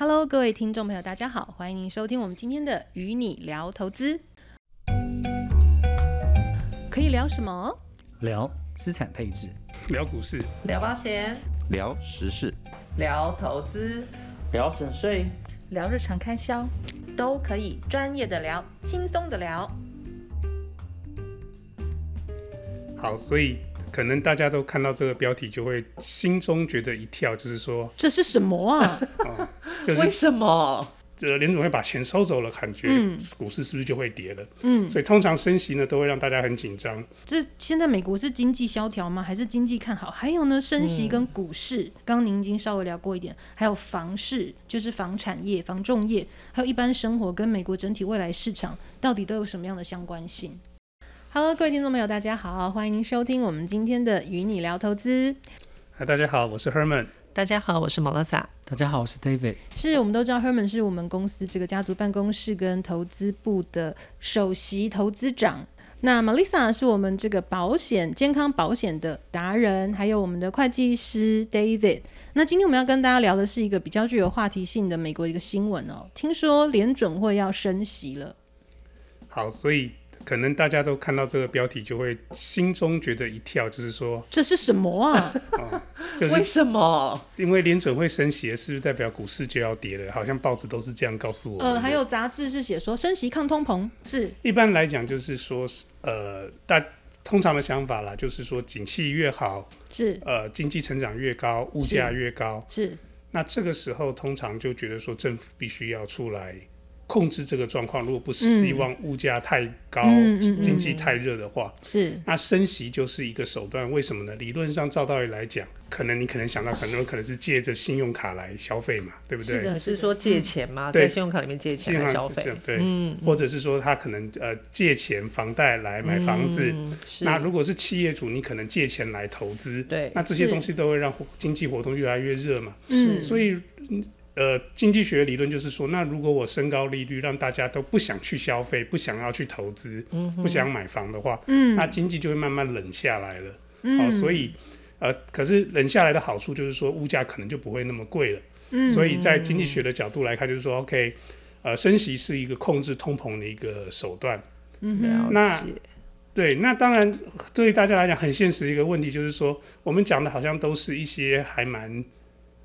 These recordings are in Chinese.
Hello，各位听众朋友，大家好，欢迎您收听我们今天的与你聊投资。可以聊什么？聊资产配置，聊股市，聊保险，聊时事，聊投资，聊省税，聊日常开销，都可以专业的聊，轻松的聊。好，所以。可能大家都看到这个标题，就会心中觉得一跳，就是说这是什么啊？哦 就是、为什么？这联总会把钱收走了，感觉股市是不是就会跌了？嗯，所以通常升息呢，都会让大家很紧张。这现在美国是经济萧条吗？还是经济看好？还有呢，升息跟股市，嗯、刚刚您已经稍微聊过一点，还有房市，就是房产业、房仲业，还有一般生活跟美国整体未来市场，到底都有什么样的相关性？Hello，各位听众朋友，大家好，欢迎您收听我们今天的与你聊投资。嗨，大家好，我是 Herman。大家好，我是 Melissa。大家好，我是 David。是我们都知道 Herman 是我们公司这个家族办公室跟投资部的首席投资长。那 Melissa 是我们这个保险健康保险的达人，还有我们的会计师 David。那今天我们要跟大家聊的是一个比较具有话题性的美国一个新闻哦，听说联准会要升息了。好，所以。可能大家都看到这个标题，就会心中觉得一跳，就是说这是什么啊？哦就是、为什么？因为联准会升息，是不是代表股市就要跌了？好像报纸都是这样告诉我。呃，还有杂志是写说升息抗通膨，是。一般来讲，就是说，呃，大通常的想法啦，就是说，景气越好，是呃，经济成长越高，物价越高，是。是那这个时候，通常就觉得说，政府必须要出来。控制这个状况，如果不是希望物价太高、嗯、经济太热的话，是、嗯嗯嗯、那升息就是一个手段。为什么呢？理论上照道理来讲，可能你可能想到很多人可能是借着信用卡来消费嘛，对不对？是的，是说借钱吗？嗯、在信用卡里面借钱来消费，对，嗯，或者是说他可能呃借钱房贷来买房子、嗯。那如果是企业主，你可能借钱来投资，对，那这些东西都会让经济活动越来越热嘛。是，所以。呃，经济学理论就是说，那如果我升高利率，让大家都不想去消费，不想要去投资、嗯，不想买房的话，嗯，那经济就会慢慢冷下来了。嗯，哦，所以，呃，可是冷下来的好处就是说，物价可能就不会那么贵了。嗯，所以在经济学的角度来看，就是说，OK，呃，升息是一个控制通膨的一个手段。嗯，那对，那当然对于大家来讲很现实的一个问题就是说，我们讲的好像都是一些还蛮。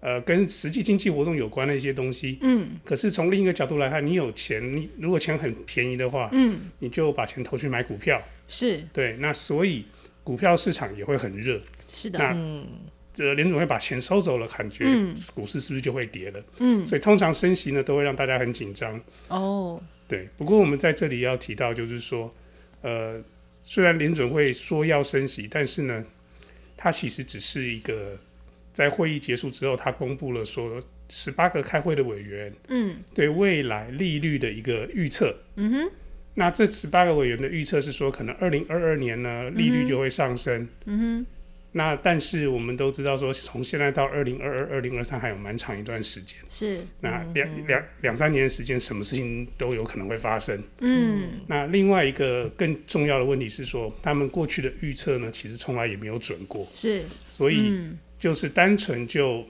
呃，跟实际经济活动有关的一些东西，嗯，可是从另一个角度来看，你有钱，你如果钱很便宜的话，嗯，你就把钱投去买股票，是，对，那所以股票市场也会很热，是的，那、嗯、这联总会把钱收走了，感觉股市是不是就会跌了？嗯，所以通常升息呢，都会让大家很紧张，哦，对，不过我们在这里要提到，就是说，呃，虽然联准会说要升息，但是呢，它其实只是一个。在会议结束之后，他公布了说十八个开会的委员，嗯，对未来利率的一个预测，嗯哼，那这十八个委员的预测是说，可能二零二二年呢利率就会上升，嗯哼，那但是我们都知道说，从现在到二零二二、二零二三还有蛮长一段时间，是，那两两两三年的时间，什么事情都有可能会发生，嗯，那另外一个更重要的问题是说，他们过去的预测呢，其实从来也没有准过，是，所以。嗯就是单纯就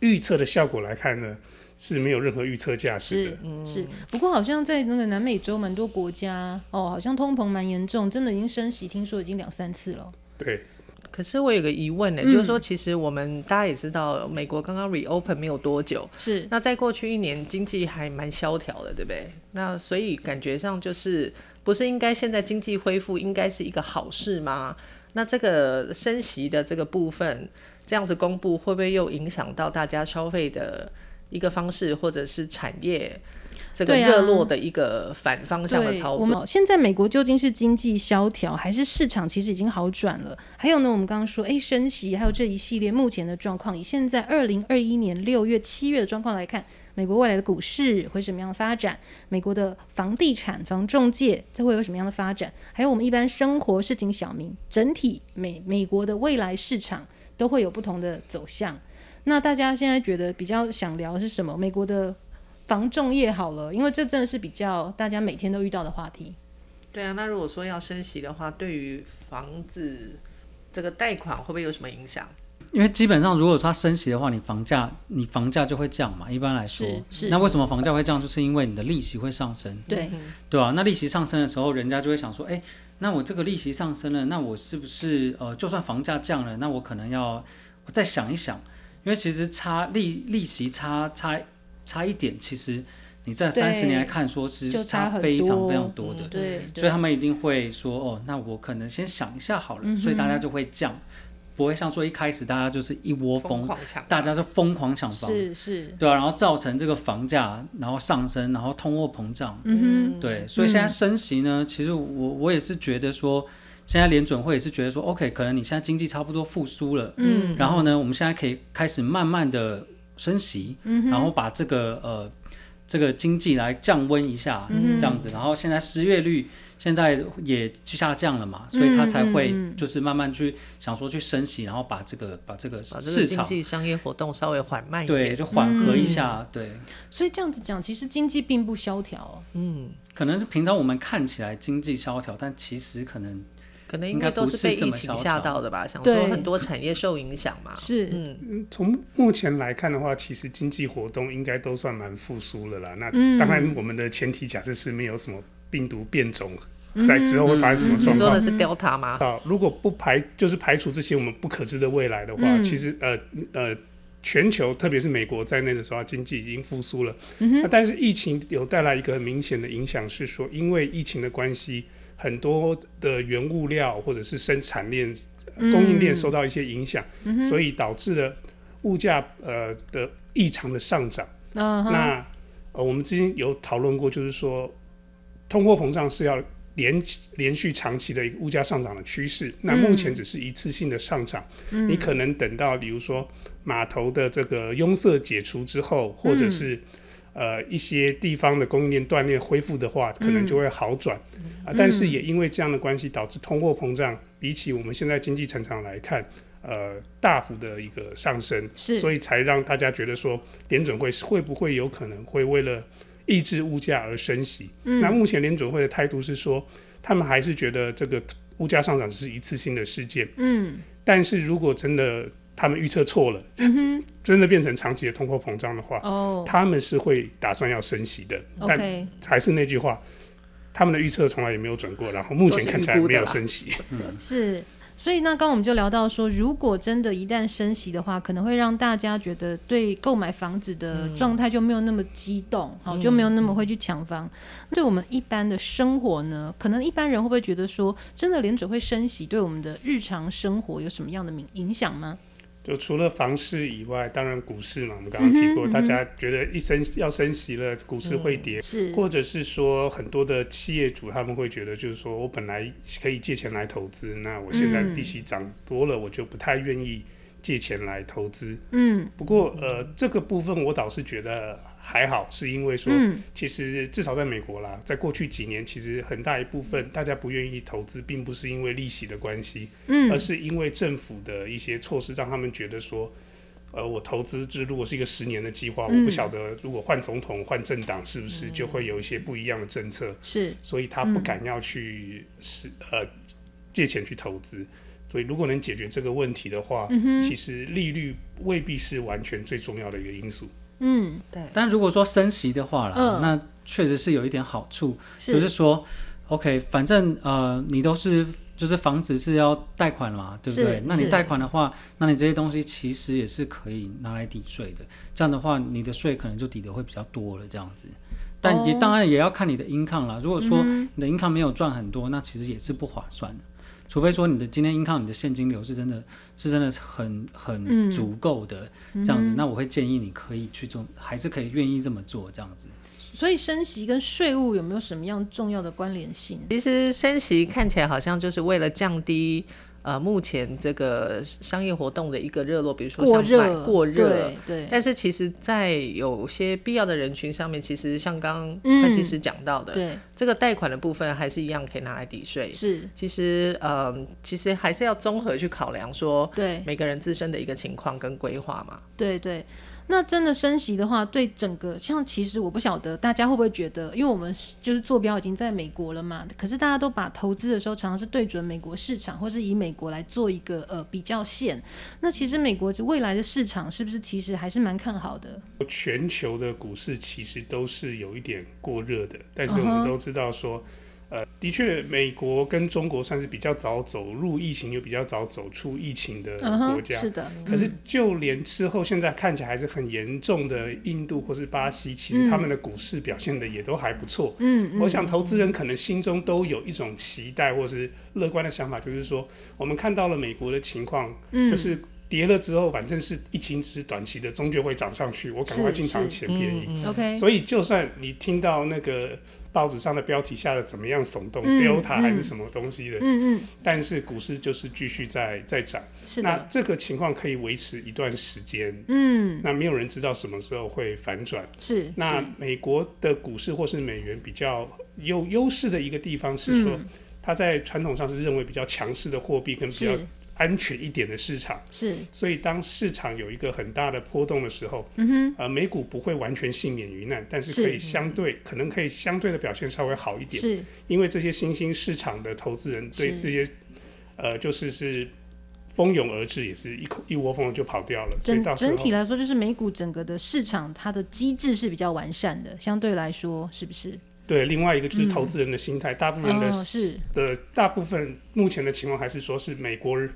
预测的效果来看呢，是没有任何预测价值的。是，嗯、是。不过好像在那个南美洲蛮多国家哦，好像通膨蛮严重，真的已经升息，听说已经两三次了。对。可是我有个疑问呢、欸嗯，就是说，其实我们大家也知道，美国刚刚 reopen 没有多久，是。那在过去一年经济还蛮萧条的，对不对？那所以感觉上就是，不是应该现在经济恢复应该是一个好事吗？那这个升息的这个部分，这样子公布会不会又影响到大家消费的一个方式，或者是产业这个热络的一个反方向的操作？我们现在美国究竟是经济萧条，还是市场其实已经好转了？还有呢，我们刚刚说，哎，升息，还有这一系列目前的状况，以现在二零二一年六月、七月的状况来看。美国未来的股市会什么样的发展？美国的房地产、房中介这会有什么样的发展？还有我们一般生活市井小民，整体美美国的未来市场都会有不同的走向。那大家现在觉得比较想聊的是什么？美国的房仲业好了，因为这真的是比较大家每天都遇到的话题。对啊，那如果说要升息的话，对于房子这个贷款会不会有什么影响？因为基本上如果说它升息的话，你房价你房价就会降嘛。一般来说，是，是那为什么房价会降？就是因为你的利息会上升。对，对啊，那利息上升的时候，人家就会想说，哎，那我这个利息上升了，那我是不是呃，就算房价降了，那我可能要我再想一想，因为其实差利利息差差差一点，其实。你在三十年来看，说其实差非常非常多的，对，所以他们一定会说，哦，那我可能先想一下好了，嗯、所以大家就会降，不会像说一开始大家就是一窝蜂，大家就疯狂抢房，是是，对啊，然后造成这个房价然后上升，然后通货膨胀，嗯哼，对，所以现在升息呢，嗯、其实我我也是觉得说，现在联准会也是觉得说，OK，可能你现在经济差不多复苏了，嗯，然后呢，我们现在可以开始慢慢的升息，嗯，然后把这个呃。这个经济来降温一下，嗯、这样子，然后现在失业率现在也下降了嘛，嗯、所以他才会就是慢慢去想说去升息，然后把这个把这个市场经济商业活动稍微缓慢一点，对，就缓和一下，嗯、对。所以这样子讲，其实经济并不萧条，嗯，可能是平常我们看起来经济萧条，但其实可能。可能应该都是被疫情吓到的吧，想说很多产业受影响嘛。是，嗯，从目前来看的话，其实经济活动应该都算蛮复苏了啦。那当然，我们的前提假设是没有什么病毒变种，在之后会发生什么状况？你说的是 Delta 吗？啊，如果不排，就是排除这些我们不可知的未来的话，其实呃呃，全球特别是美国在内的时候，经济已经复苏了。那但是疫情有带来一个很明显的影响，是说因为疫情的关系。很多的原物料或者是生产链、供应链受到一些影响，嗯、所以导致了物价呃的异常的上涨。嗯、那呃我们之前有讨论过，就是说通货膨胀是要连连续长期的一个物价上涨的趋势。那目前只是一次性的上涨，嗯、你可能等到比如说码头的这个拥塞解除之后，或者是。呃，一些地方的供应链断裂恢复的话，可能就会好转、嗯、啊。但是也因为这样的关系，导致通货膨胀比起我们现在经济成长来看，呃，大幅的一个上升，所以才让大家觉得说，联准会会不会有可能会为了抑制物价而升息？嗯、那目前联准会的态度是说，他们还是觉得这个物价上涨只是一次性的事件。嗯，但是如果真的他们预测错了，嗯、真的变成长期的通货膨胀的话，哦、他们是会打算要升息的。但还是那句话，他们的预测从来也没有准过，然后目前看起来没有升息。嗯、是。所以那刚刚我们就聊到说，如果真的一旦升息的话，可能会让大家觉得对购买房子的状态就没有那么激动，就没有那么会去抢房。嗯、对我们一般的生活呢，可能一般人会不会觉得说，真的联准会升息，对我们的日常生活有什么样的影影响吗？就除了房市以外，当然股市嘛，我们刚刚提过，嗯、哼大家觉得一升要升息了，股市会跌，嗯、是，或者是说很多的企业主他们会觉得，就是说我本来可以借钱来投资，那我现在利息涨多了，嗯、我就不太愿意借钱来投资。嗯，不过呃，这个部分我倒是觉得。还好，是因为说，其实至少在美国啦，在过去几年，其实很大一部分大家不愿意投资，并不是因为利息的关系，嗯，而是因为政府的一些措施，让他们觉得说，呃，我投资这如果是一个十年的计划，我不晓得如果换总统、换政党，是不是就会有一些不一样的政策，是，所以他不敢要去是呃借钱去投资，所以如果能解决这个问题的话，其实利率未必是完全最重要的一个因素。嗯，对。但如果说升息的话啦，嗯、那确实是有一点好处，是就是说，OK，反正呃，你都是就是房子是要贷款嘛，对不对？那你贷款的话，那你这些东西其实也是可以拿来抵税的。这样的话，你的税可能就抵得会比较多了，这样子。但也当然也要看你的 income 啦。如果说你的 income 没有赚很多，那其实也是不划算的。除非说你的今天 income 你的现金流是真的是真的很很足够的这样子，嗯、那我会建议你可以去做，还是可以愿意这么做这样子。所以升息跟税务有没有什么样重要的关联性？其实升息看起来好像就是为了降低。呃，目前这个商业活动的一个热络，比如说像买过热，对，对。但是其实，在有些必要的人群上面，其实像刚刚会计师讲到的，嗯、对，这个贷款的部分还是一样可以拿来抵税。是，其实呃，其实还是要综合去考量说，对每个人自身的一个情况跟规划嘛。对对。那真的升息的话，对整个像其实我不晓得大家会不会觉得，因为我们就是坐标已经在美国了嘛，可是大家都把投资的时候常常是对准美国市场，或是以美国来做一个呃比较线。那其实美国未来的市场是不是其实还是蛮看好的？全球的股市其实都是有一点过热的，但是我们都知道说。Uh huh. 呃，的确，美国跟中国算是比较早走入疫情，又比较早走出疫情的国家。Uh huh, 是的。可是，就连之后现在看起来还是很严重的印度或是巴西，其实他们的股市表现的也都还不错。嗯。我想，投资人可能心中都有一种期待或是乐观的想法，就是说，我们看到了美国的情况，嗯就是跌了之后，反正是疫情只是短期的，终究会涨上去，我赶快进场捡便宜。OK。所以，就算你听到那个。报纸上的标题下的怎么样耸动、嗯、Delta 还是什么东西的，嗯嗯、但是股市就是继续在在涨。那这个情况可以维持一段时间。嗯，那没有人知道什么时候会反转。是。那美国的股市或是美元比较有优势的一个地方是说，嗯、它在传统上是认为比较强势的货币跟比较。安全一点的市场。是，所以当市场有一个很大的波动的时候，嗯哼，呃，美股不会完全幸免于难，但是可以相对，可能可以相对的表现稍微好一点，是，因为这些新兴市场的投资人对这些，呃，就是是蜂拥而至，也是一口一窝蜂就跑掉了。整整体来说，就是美股整个的市场它的机制是比较完善的，相对来说是不是？对，另外一个就是投资人的心态，嗯、大部分的、哦、是。的大部分目前的情况还是说是美国人。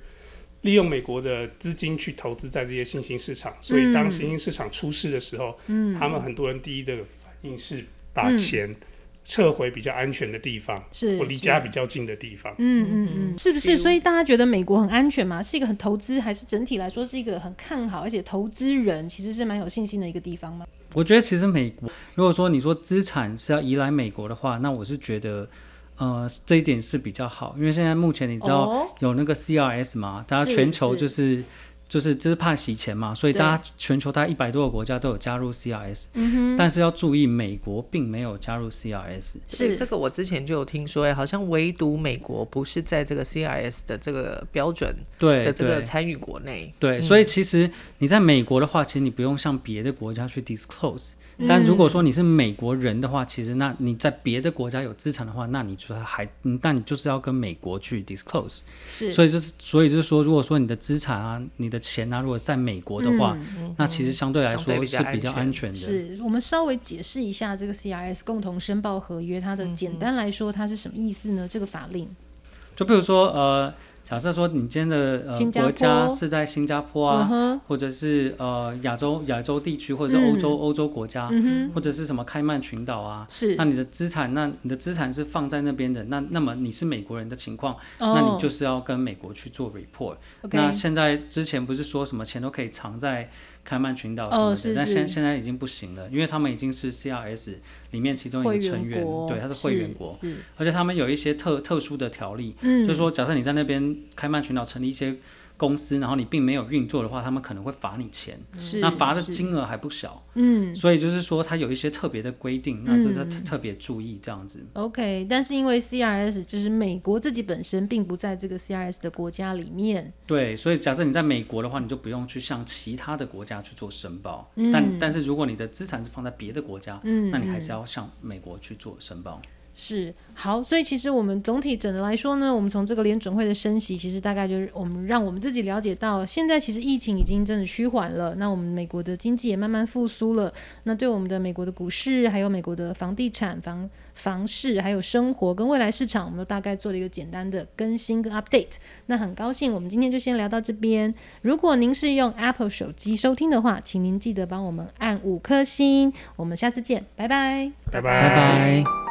利用美国的资金去投资在这些新兴市场，所以当新兴市场出事的时候，嗯、他们很多人第一的反应是把钱撤回比较安全的地方，是我离家比较近的地方。嗯嗯嗯，是不是？所以大家觉得美国很安全吗？是一个很投资，还是整体来说是一个很看好，而且投资人其实是蛮有信心的一个地方吗？我觉得其实美国，如果说你说资产是要移来美国的话，那我是觉得。呃，这一点是比较好，因为现在目前你知道有那个 CRS 嘛，大家全球就是。就是就是怕洗钱嘛，所以大家全球大概一百多个国家都有加入 CRS，对但是要注意，美国并没有加入 CRS。是这个我之前就有听说，哎，好像唯独美国不是在这个 CRS 的这个标准的这个参与国内。对，对，所以其实你在美国的话，其实你不用向别的国家去 disclose。但如果说你是美国人的话，其实那你在别的国家有资产的话，那你就还，但你就是要跟美国去 disclose。是，所以就是，所以就是说，如果说你的资产啊，你的钱啊，如果在美国的话，嗯、那其实相对来说是比较安全的。是我们稍微解释一下这个 CRS 共同申报合约，它的简单来说，它是什么意思呢？这个法令，就比如说呃。假设说你今天的呃国家是在新加坡啊，嗯、或者是呃亚洲亚洲地区，或者是欧洲欧、嗯、洲国家，嗯、或者是什么开曼群岛啊，是。那你的资产，那你的资产是放在那边的，那那么你是美国人的情况，哦、那你就是要跟美国去做 report。那现在之前不是说什么钱都可以藏在。开曼群岛什么的，哦、是是但现现在已经不行了，因为他们已经是 CRS 里面其中一个成员，对，他是会员国，而且他们有一些特特殊的条例，嗯、就是说，假设你在那边开曼群岛成立一些。公司，然后你并没有运作的话，他们可能会罚你钱，是那罚的金额还不小，嗯，所以就是说它有一些特别的规定，嗯、那这是特别注意这样子。OK，但是因为 CRS 就是美国自己本身并不在这个 CRS 的国家里面，对，所以假设你在美国的话，你就不用去向其他的国家去做申报，嗯、但但是如果你的资产是放在别的国家，嗯，那你还是要向美国去做申报。是好，所以其实我们总体整的来说呢，我们从这个联准会的升息，其实大概就是我们让我们自己了解到，现在其实疫情已经真的趋缓了，那我们美国的经济也慢慢复苏了，那对我们的美国的股市，还有美国的房地产、房房市，还有生活跟未来市场，我们都大概做了一个简单的更新跟 update。那很高兴，我们今天就先聊到这边。如果您是用 Apple 手机收听的话，请您记得帮我们按五颗星。我们下次见拜，拜拜，拜拜。